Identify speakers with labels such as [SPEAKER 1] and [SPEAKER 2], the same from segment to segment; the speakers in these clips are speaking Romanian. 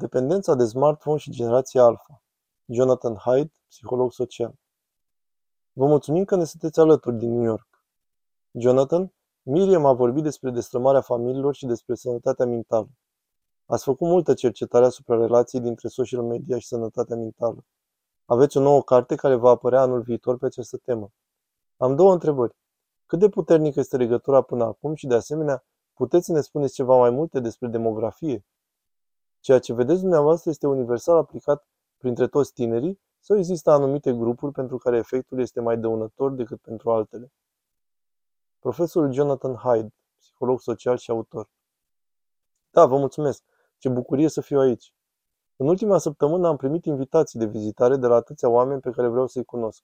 [SPEAKER 1] Dependența de smartphone și generația alfa. Jonathan Haidt, psiholog social. Vă mulțumim că ne sunteți alături din New York. Jonathan, Miriam a vorbit despre destrămarea familiilor și despre sănătatea mentală. Ați făcut multă cercetare asupra relației dintre social media și sănătatea mentală. Aveți o nouă carte care va apărea anul viitor pe această temă. Am două întrebări. Cât de puternică este legătura până acum și, de asemenea, puteți să ne spuneți ceva mai multe despre demografie? Ceea ce vedeți dumneavoastră este universal aplicat printre toți tinerii sau există anumite grupuri pentru care efectul este mai dăunător decât pentru altele? Profesorul Jonathan Hyde, psiholog social și autor. Da, vă mulțumesc. Ce bucurie să fiu aici. În ultima săptămână am primit invitații de vizitare de la atâția oameni pe care vreau să-i cunosc.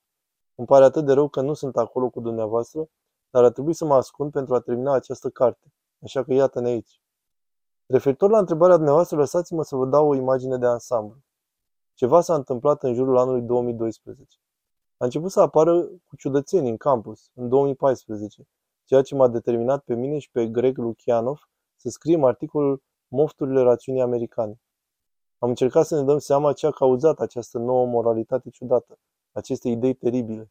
[SPEAKER 1] Îmi pare atât de rău că nu sunt acolo cu dumneavoastră, dar a trebuit să mă ascund pentru a termina această carte. Așa că iată-ne aici. Referitor la întrebarea dumneavoastră, lăsați-mă să vă dau o imagine de ansamblu. Ceva s-a întâmplat în jurul anului 2012. A început să apară cu ciudățenii în campus, în 2014, ceea ce m-a determinat pe mine și pe Greg Lukianov să scriem articolul Mofturile rațiunii americane. Am încercat să ne dăm seama ce a cauzat această nouă moralitate ciudată, aceste idei teribile.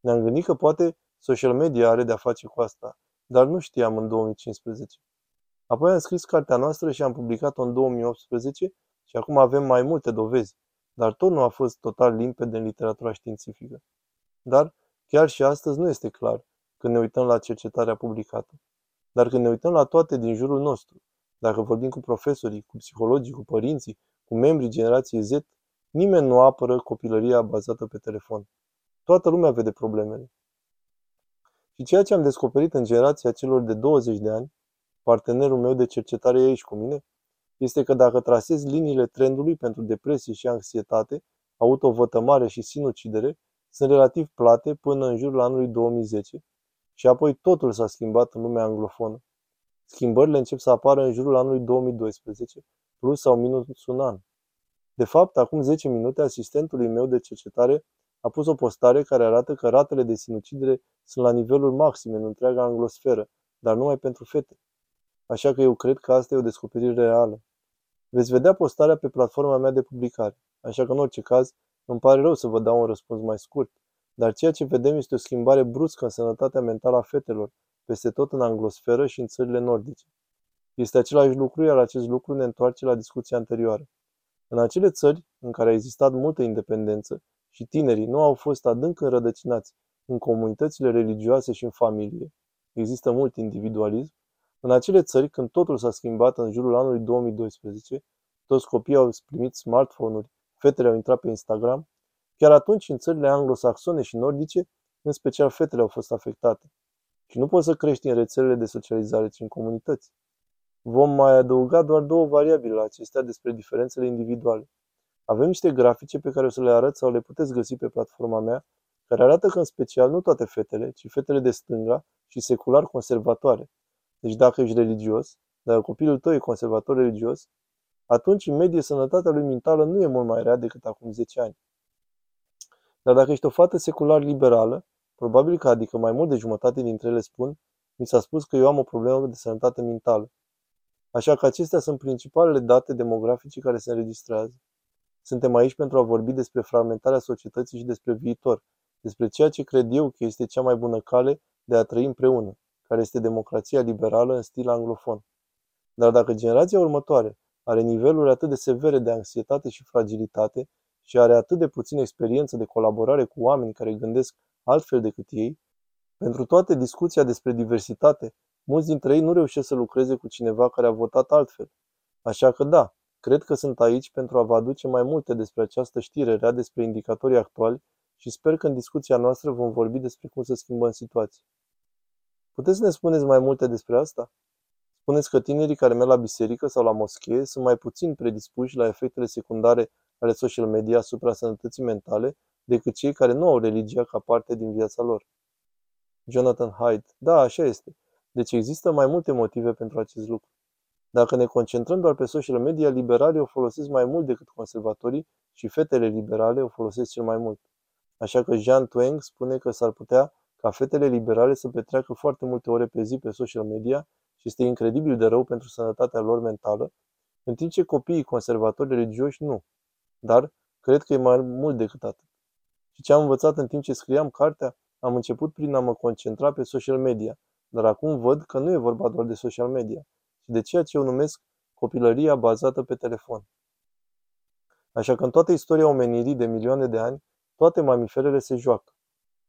[SPEAKER 1] Ne-am gândit că poate social media are de-a face cu asta, dar nu știam în 2015. Apoi am scris cartea noastră și am publicat-o în 2018 și acum avem mai multe dovezi, dar tot nu a fost total limpede în literatura științifică. Dar chiar și astăzi nu este clar când ne uităm la cercetarea publicată. Dar când ne uităm la toate din jurul nostru, dacă vorbim cu profesorii, cu psihologii, cu părinții, cu membrii generației Z, nimeni nu apără copilăria bazată pe telefon. Toată lumea vede problemele. Și ceea ce am descoperit în generația celor de 20 de ani partenerul meu de cercetare e aici cu mine, este că dacă trasezi liniile trendului pentru depresie și anxietate, autovătămare și sinucidere, sunt relativ plate până în jurul anului 2010 și apoi totul s-a schimbat în lumea anglofonă. Schimbările încep să apară în jurul anului 2012, plus sau minus un an. De fapt, acum 10 minute, asistentului meu de cercetare a pus o postare care arată că ratele de sinucidere sunt la nivelul maxim în întreaga anglosferă, dar numai pentru fete. Așa că eu cred că asta e o descoperire reală. Veți vedea postarea pe platforma mea de publicare, așa că în orice caz îmi pare rău să vă dau un răspuns mai scurt, dar ceea ce vedem este o schimbare bruscă în sănătatea mentală a fetelor, peste tot în anglosferă și în țările nordice. Este același lucru, iar acest lucru ne întoarce la discuția anterioară. În acele țări în care a existat multă independență și tinerii nu au fost adânc înrădăcinați în comunitățile religioase și în familie, există mult individualism, în acele țări, când totul s-a schimbat în jurul anului 2012, toți copiii au primit smartphone-uri, fetele au intrat pe Instagram, chiar atunci în țările anglosaxone și nordice, în special fetele au fost afectate. Și nu poți să crești în rețelele de socializare, ci în comunități. Vom mai adăuga doar două variabile la acestea despre diferențele individuale. Avem niște grafice pe care o să le arăt sau le puteți găsi pe platforma mea, care arată că în special nu toate fetele, ci fetele de stânga și secular conservatoare, deci dacă ești religios, dacă copilul tău e conservator religios, atunci, în medie, sănătatea lui mentală nu e mult mai rea decât acum 10 ani. Dar dacă ești o fată secular liberală, probabil că adică mai mult de jumătate dintre ele spun, mi s-a spus că eu am o problemă de sănătate mentală. Așa că acestea sunt principalele date demografice care se înregistrează. Suntem aici pentru a vorbi despre fragmentarea societății și despre viitor, despre ceea ce cred eu că este cea mai bună cale de a trăi împreună, care este democrația liberală în stil anglofon. Dar dacă generația următoare are niveluri atât de severe de anxietate și fragilitate și are atât de puțină experiență de colaborare cu oameni care gândesc altfel decât ei, pentru toate discuția despre diversitate, mulți dintre ei nu reușesc să lucreze cu cineva care a votat altfel. Așa că da, cred că sunt aici pentru a vă aduce mai multe despre această știre rea despre indicatorii actuali și sper că în discuția noastră vom vorbi despre cum să schimbăm situația. Puteți să ne spuneți mai multe despre asta? Spuneți că tinerii care merg la biserică sau la moschee sunt mai puțin predispuși la efectele secundare ale social media asupra sănătății mentale decât cei care nu au religia ca parte din viața lor. Jonathan Hyde. Da, așa este. Deci există mai multe motive pentru acest lucru. Dacă ne concentrăm doar pe social media, liberalii o folosesc mai mult decât conservatorii și fetele liberale o folosesc cel mai mult. Așa că Jean Tweng spune că s-ar putea ca fetele liberale să petreacă foarte multe ore pe zi pe social media și este incredibil de rău pentru sănătatea lor mentală, În timp ce copiii conservatori religioși nu. Dar cred că e mai mult decât atât. Și ce am învățat în timp ce scriam cartea, am început prin a mă concentra pe social media, dar acum văd că nu e vorba doar de social media, ci de ceea ce eu numesc copilăria bazată pe telefon. Așa că în toată istoria omenirii de milioane de ani, toate mamiferele se joacă.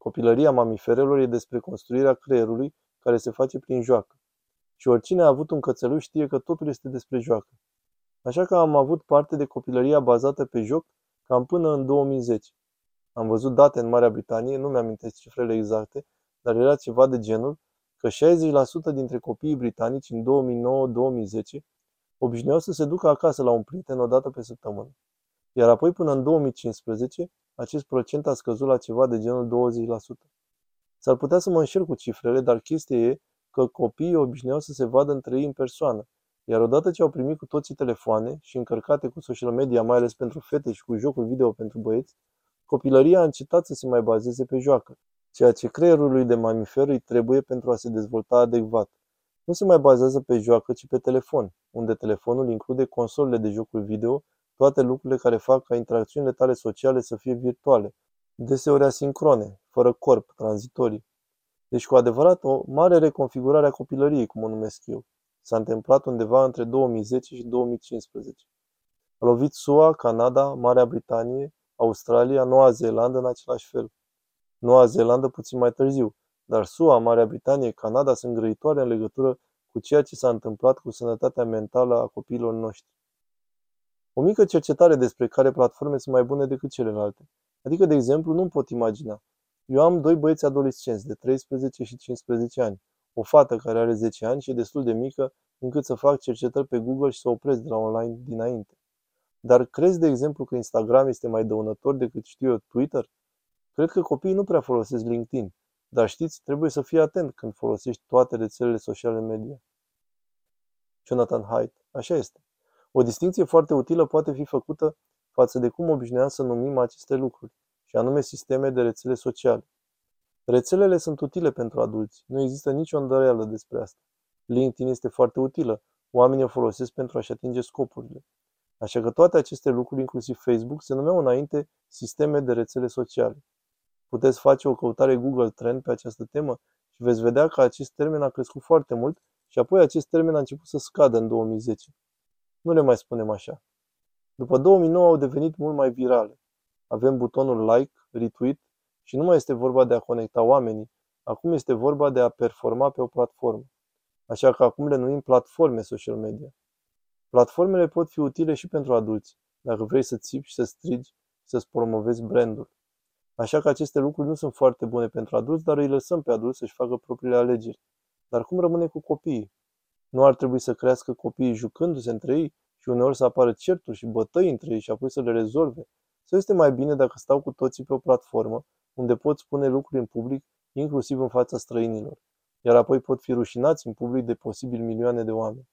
[SPEAKER 1] Copilăria mamiferelor e despre construirea creierului care se face prin joacă. Și oricine a avut un cățeluș știe că totul este despre joacă. Așa că am avut parte de copilăria bazată pe joc cam până în 2010. Am văzut date în Marea Britanie, nu mi-am cifrele exacte, dar era ceva de genul că 60% dintre copiii britanici în 2009-2010 obișnuiau să se ducă acasă la un prieten o dată pe săptămână. Iar apoi până în 2015, acest procent a scăzut la ceva de genul 20%. S-ar putea să mă înșel cu cifrele, dar chestia e că copiii obișnuiau să se vadă între ei în persoană, iar odată ce au primit cu toții telefoane și încărcate cu social media, mai ales pentru fete și cu jocuri video pentru băieți, copilăria a încetat să se mai bazeze pe joacă, ceea ce creierului de mamifer îi trebuie pentru a se dezvolta adecvat. Nu se mai bazează pe joacă, ci pe telefon, unde telefonul include consolele de jocuri video, toate lucrurile care fac ca interacțiunile tale sociale să fie virtuale, deseori asincrone, fără corp, tranzitorii. Deci cu adevărat o mare reconfigurare a copilăriei, cum o numesc eu. S-a întâmplat undeva între 2010 și 2015. A lovit SUA, Canada, Marea Britanie, Australia, Noua Zeelandă în același fel. Noua Zeelandă puțin mai târziu, dar SUA, Marea Britanie, Canada sunt grăitoare în legătură cu ceea ce s-a întâmplat cu sănătatea mentală a copiilor noștri. O mică cercetare despre care platforme sunt mai bune decât celelalte. Adică, de exemplu, nu pot imagina. Eu am doi băieți adolescenți de 13 și 15 ani. O fată care are 10 ani și e destul de mică încât să fac cercetări pe Google și să opresc de la online dinainte. Dar crezi, de exemplu, că Instagram este mai dăunător decât știu eu Twitter? Cred că copiii nu prea folosesc LinkedIn, dar știți, trebuie să fii atent când folosești toate rețelele sociale media. Jonathan Haidt. Așa este. O distinție foarte utilă poate fi făcută față de cum obișnuiam să numim aceste lucruri, și anume sisteme de rețele sociale. Rețelele sunt utile pentru adulți, nu există nicio îndoială despre asta. LinkedIn este foarte utilă, oamenii o folosesc pentru a-și atinge scopurile. Așa că toate aceste lucruri, inclusiv Facebook, se numeau înainte sisteme de rețele sociale. Puteți face o căutare Google Trend pe această temă și veți vedea că acest termen a crescut foarte mult și apoi acest termen a început să scadă în 2010. Nu le mai spunem așa. După 2009 au devenit mult mai virale. Avem butonul like, retweet și nu mai este vorba de a conecta oamenii, acum este vorba de a performa pe o platformă. Așa că acum le numim platforme social media. Platformele pot fi utile și pentru adulți, dacă vrei să țipi și să strigi și să-ți promovezi brandul. Așa că aceste lucruri nu sunt foarte bune pentru adulți, dar îi lăsăm pe adulți să-și facă propriile alegeri. Dar cum rămâne cu copiii? Nu ar trebui să crească copiii jucându-se între ei și uneori să apară certuri și bătăi între ei și apoi să le rezolve? Sau este mai bine dacă stau cu toții pe o platformă unde pot spune lucruri în public, inclusiv în fața străinilor, iar apoi pot fi rușinați în public de posibil milioane de oameni?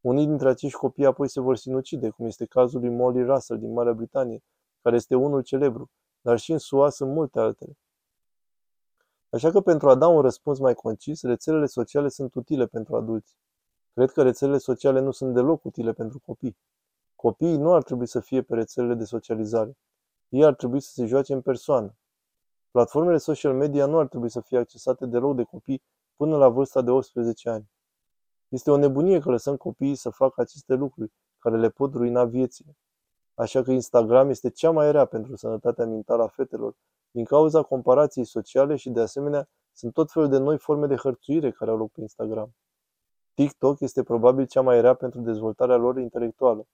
[SPEAKER 1] Unii dintre acești copii apoi se vor sinucide, cum este cazul lui Molly Russell din Marea Britanie, care este unul celebru, dar și în SUA sunt multe altele. Așa că pentru a da un răspuns mai concis, rețelele sociale sunt utile pentru adulți. Cred că rețelele sociale nu sunt deloc utile pentru copii. Copiii nu ar trebui să fie pe rețelele de socializare. Ei ar trebui să se joace în persoană. Platformele social media nu ar trebui să fie accesate deloc de copii până la vârsta de 18 ani. Este o nebunie că lăsăm copiii să facă aceste lucruri care le pot ruina viețile. Așa că Instagram este cea mai rea pentru sănătatea mentală a fetelor, din cauza comparației sociale și de asemenea sunt tot felul de noi forme de hărțuire care au loc pe Instagram. TikTok este probabil cea mai rea pentru dezvoltarea lor intelectuală.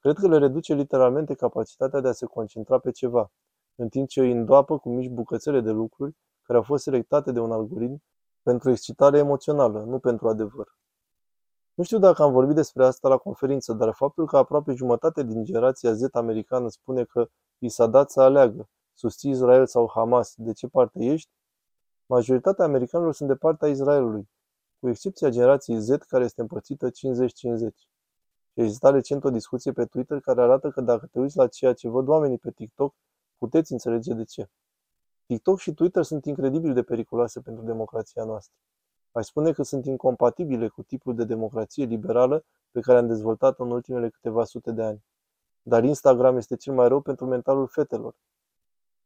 [SPEAKER 1] Cred că le reduce literalmente capacitatea de a se concentra pe ceva, în timp ce îi îndoapă cu mici bucățele de lucruri care au fost selectate de un algoritm pentru excitare emoțională, nu pentru adevăr. Nu știu dacă am vorbit despre asta la conferință, dar faptul că aproape jumătate din generația Z americană spune că i s-a dat să aleagă, susții Israel sau Hamas, de ce parte ești? Majoritatea americanilor sunt de partea Israelului, cu excepția generației Z care este împărțită 50-50. Exista recent o discuție pe Twitter care arată că dacă te uiți la ceea ce văd oamenii pe TikTok, puteți înțelege de ce. TikTok și Twitter sunt incredibil de periculoase pentru democrația noastră. Aș spune că sunt incompatibile cu tipul de democrație liberală pe care am dezvoltat-o în ultimele câteva sute de ani. Dar Instagram este cel mai rău pentru mentalul fetelor.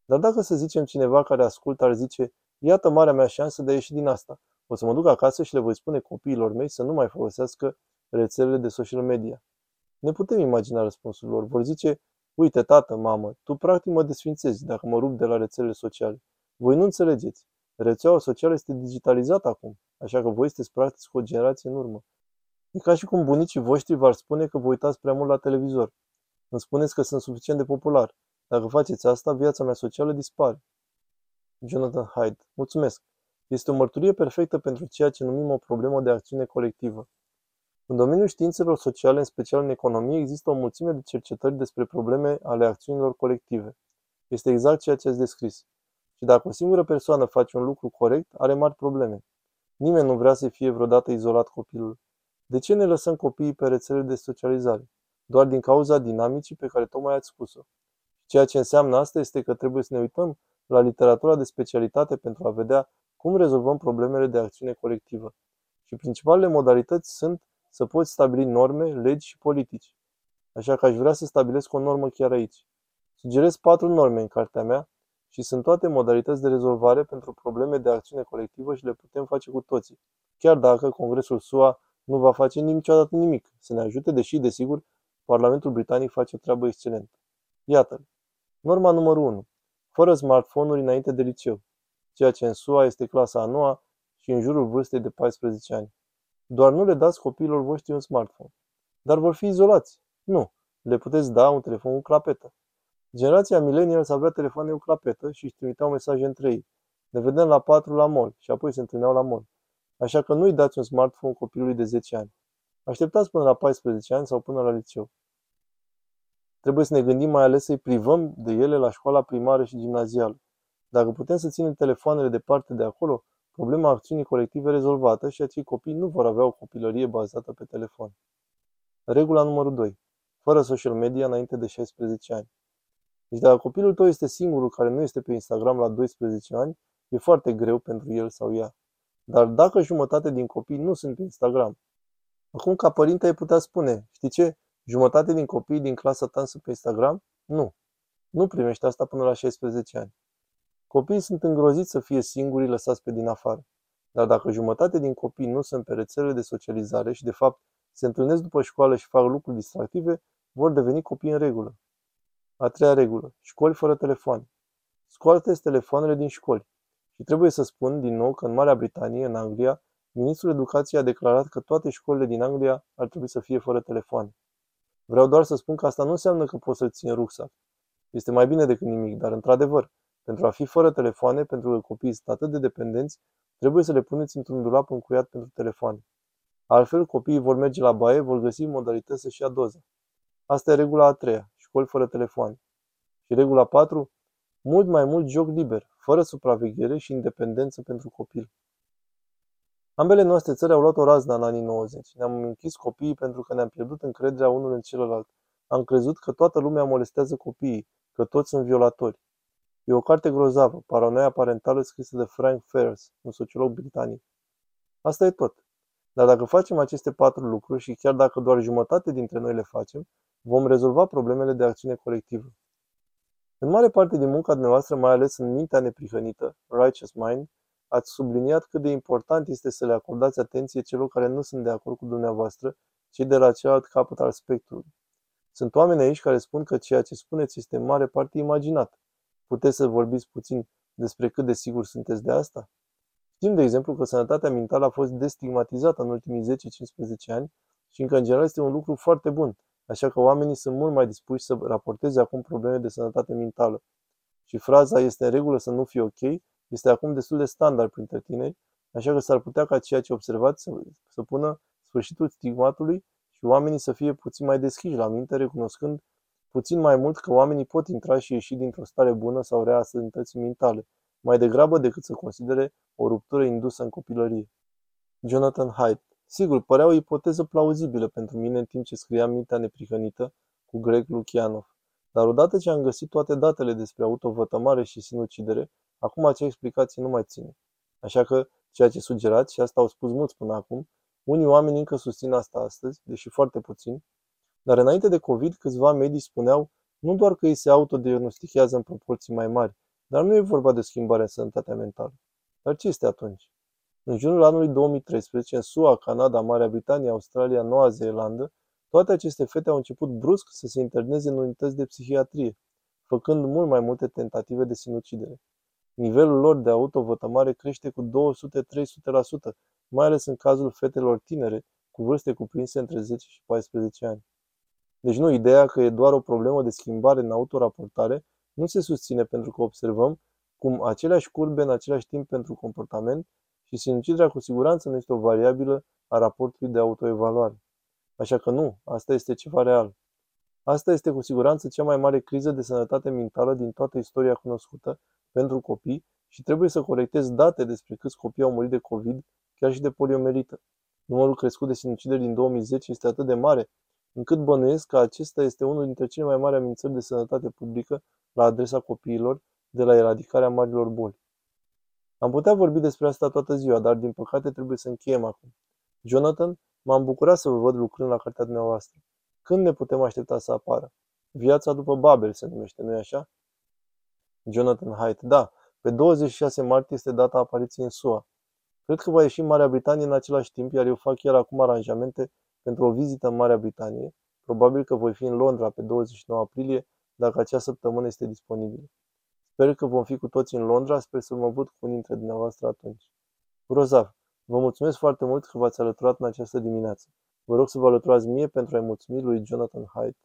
[SPEAKER 1] Dar dacă să zicem cineva care ascultă ar zice, iată marea mea șansă de a ieși din asta, o să mă duc acasă și le voi spune copiilor mei să nu mai folosească rețelele de social media. Ne putem imagina răspunsul lor. Vor zice, uite, tată, mamă, tu practic mă desfințezi dacă mă rup de la rețelele sociale. Voi nu înțelegeți. Rețeaua socială este digitalizată acum, așa că voi sunteți practic cu o generație în urmă. E ca și cum bunicii voștri v-ar spune că vă uitați prea mult la televizor. Îmi spuneți că sunt suficient de popular. Dacă faceți asta, viața mea socială dispare. Jonathan Hyde. Mulțumesc. Este o mărturie perfectă pentru ceea ce numim o problemă de acțiune colectivă. În domeniul științelor sociale, în special în economie, există o mulțime de cercetări despre probleme ale acțiunilor colective. Este exact ceea ce ați descris. Și dacă o singură persoană face un lucru corect, are mari probleme. Nimeni nu vrea să fie vreodată izolat copilul. De ce ne lăsăm copiii pe rețelele de socializare? Doar din cauza dinamicii pe care tocmai ați spus-o. Ceea ce înseamnă asta este că trebuie să ne uităm la literatura de specialitate pentru a vedea cum rezolvăm problemele de acțiune colectivă. Și principalele modalități sunt să poți stabili norme, legi și politici. Așa că aș vrea să stabilesc o normă chiar aici. Sugerez patru norme în cartea mea și sunt toate modalități de rezolvare pentru probleme de acțiune colectivă și le putem face cu toții, chiar dacă Congresul SUA nu va face niciodată nimic să ne ajute, deși, desigur, Parlamentul Britanic face o treabă excelentă. Iată-l. Norma numărul 1. Fără smartphone-uri înainte de liceu, ceea ce în SUA este clasa a noua și în jurul vârstei de 14 ani. Doar nu le dați copiilor voștri un smartphone. Dar vor fi izolați. Nu. Le puteți da un telefon cu clapetă. Generația millennials avea telefoane cu clapetă și își trimiteau mesaje între ei. Ne vedem la 4 la mall și apoi se întâlneau la mall. Așa că nu-i dați un smartphone copilului de 10 ani. Așteptați până la 14 ani sau până la liceu. Trebuie să ne gândim mai ales să-i privăm de ele la școala primară și gimnazială. Dacă putem să ținem telefoanele departe de acolo, problema acțiunii colective rezolvată și acei copii nu vor avea o copilărie bazată pe telefon. Regula numărul 2. Fără social media înainte de 16 ani. Deci dacă copilul tău este singurul care nu este pe Instagram la 12 ani, e foarte greu pentru el sau ea. Dar dacă jumătate din copii nu sunt pe Instagram, acum ca părinte ai putea spune, știi ce, jumătate din copiii din clasa ta sunt pe Instagram? Nu. Nu primești asta până la 16 ani. Copiii sunt îngroziți să fie singurii lăsați pe din afară. Dar dacă jumătate din copii nu sunt pe rețelele de socializare și, de fapt, se întâlnesc după școală și fac lucruri distractive, vor deveni copii în regulă. A treia regulă. Școli fără telefoane. Scoateți telefoanele din școli. Și trebuie să spun din nou că în Marea Britanie, în Anglia, Ministrul Educației a declarat că toate școlile din Anglia ar trebui să fie fără telefoane. Vreau doar să spun că asta nu înseamnă că poți să-l ții în rucsac. Este mai bine decât nimic, dar într-adevăr, pentru a fi fără telefoane, pentru că copiii sunt atât de dependenți, trebuie să le puneți într-un dulap încuiat pentru telefoane. Altfel, copiii vor merge la baie, vor găsi modalități să-și ia doza. Asta e regula a treia, școli fără telefoane. Și regula 4, mult mai mult joc liber, fără supraveghere și independență pentru copil. Ambele noastre țări au luat o razna în anii 90. Ne-am închis copiii pentru că ne-am pierdut încrederea unul în celălalt. Am crezut că toată lumea molestează copiii, că toți sunt violatori. E o carte grozavă, Paranoia parentală scrisă de Frank Ferris, un sociolog britanic. Asta e tot. Dar dacă facem aceste patru lucruri și chiar dacă doar jumătate dintre noi le facem, vom rezolva problemele de acțiune colectivă. În mare parte din munca dumneavoastră, mai ales în mintea neprihănită, Righteous Mind, ați subliniat cât de important este să le acordați atenție celor care nu sunt de acord cu dumneavoastră, cei de la celălalt capăt al spectrului. Sunt oameni aici care spun că ceea ce spuneți este în mare parte imaginat. Puteți să vorbiți puțin despre cât de sigur sunteți de asta? Știm, de exemplu, că sănătatea mentală a fost destigmatizată în ultimii 10-15 ani și încă în general este un lucru foarte bun, așa că oamenii sunt mult mai dispuși să raporteze acum probleme de sănătate mentală. Și fraza este în regulă să nu fie ok este acum destul de standard printre tineri, așa că s-ar putea ca ceea ce observați să, să pună sfârșitul stigmatului și oamenii să fie puțin mai deschiși la minte, recunoscând puțin mai mult că oamenii pot intra și ieși dintr-o stare bună sau rea a sănătății mentale, mai degrabă decât să considere o ruptură indusă în copilărie. Jonathan Haidt Sigur, părea o ipoteză plauzibilă pentru mine în timp ce scriam mintea neprihănită cu Greg Lukianov. Dar odată ce am găsit toate datele despre autovătămare și sinucidere, acum acea explicație nu mai ține. Așa că, ceea ce sugerați, și asta au spus mulți până acum, Unii oameni încă susțin asta astăzi, deși foarte puțin, dar înainte de COVID, câțiva medici spuneau nu doar că ei se autodiagnostichează în proporții mai mari, dar nu e vorba de schimbare în sănătatea mentală. Dar ce este atunci? În junul anului 2013, în SUA, Canada, Marea Britanie, Australia, Noua Zeelandă, toate aceste fete au început brusc să se interneze în unități de psihiatrie, făcând mult mai multe tentative de sinucidere. Nivelul lor de autovătămare crește cu 200-300%, mai ales în cazul fetelor tinere, cu vârste cuprinse între 10 și 14 ani. Deci nu, ideea că e doar o problemă de schimbare în autoraportare nu se susține pentru că observăm cum aceleași curbe în același timp pentru comportament și sinuciderea cu siguranță nu este o variabilă a raportului de autoevaluare. Așa că nu, asta este ceva real. Asta este cu siguranță cea mai mare criză de sănătate mentală din toată istoria cunoscută pentru copii și trebuie să colectez date despre câți copii au murit de COVID, chiar și de poliomelită. Numărul crescut de sinucideri din 2010 este atât de mare, încât bănuiesc că acesta este unul dintre cele mai mari amenințări de sănătate publică la adresa copiilor de la eradicarea marilor boli. Am putea vorbi despre asta toată ziua, dar din păcate trebuie să încheiem acum. Jonathan, m-am bucurat să vă văd lucrând la cartea dumneavoastră. Când ne putem aștepta să apară? Viața după Babel se numește, nu-i așa? Jonathan Haidt, da, pe 26 martie este data apariției în SUA. Cred că va ieși în Marea Britanie în același timp, iar eu fac chiar acum aranjamente pentru o vizită în Marea Britanie. Probabil că voi fi în Londra pe 29 aprilie, dacă acea săptămână este disponibilă. Sper că vom fi cu toți în Londra, sper să mă văd cu unii dintre dumneavoastră atunci. Grozav, vă mulțumesc foarte mult că v-ați alăturat în această dimineață. Vă rog să vă alăturați mie pentru a-i mulțumi lui Jonathan Haidt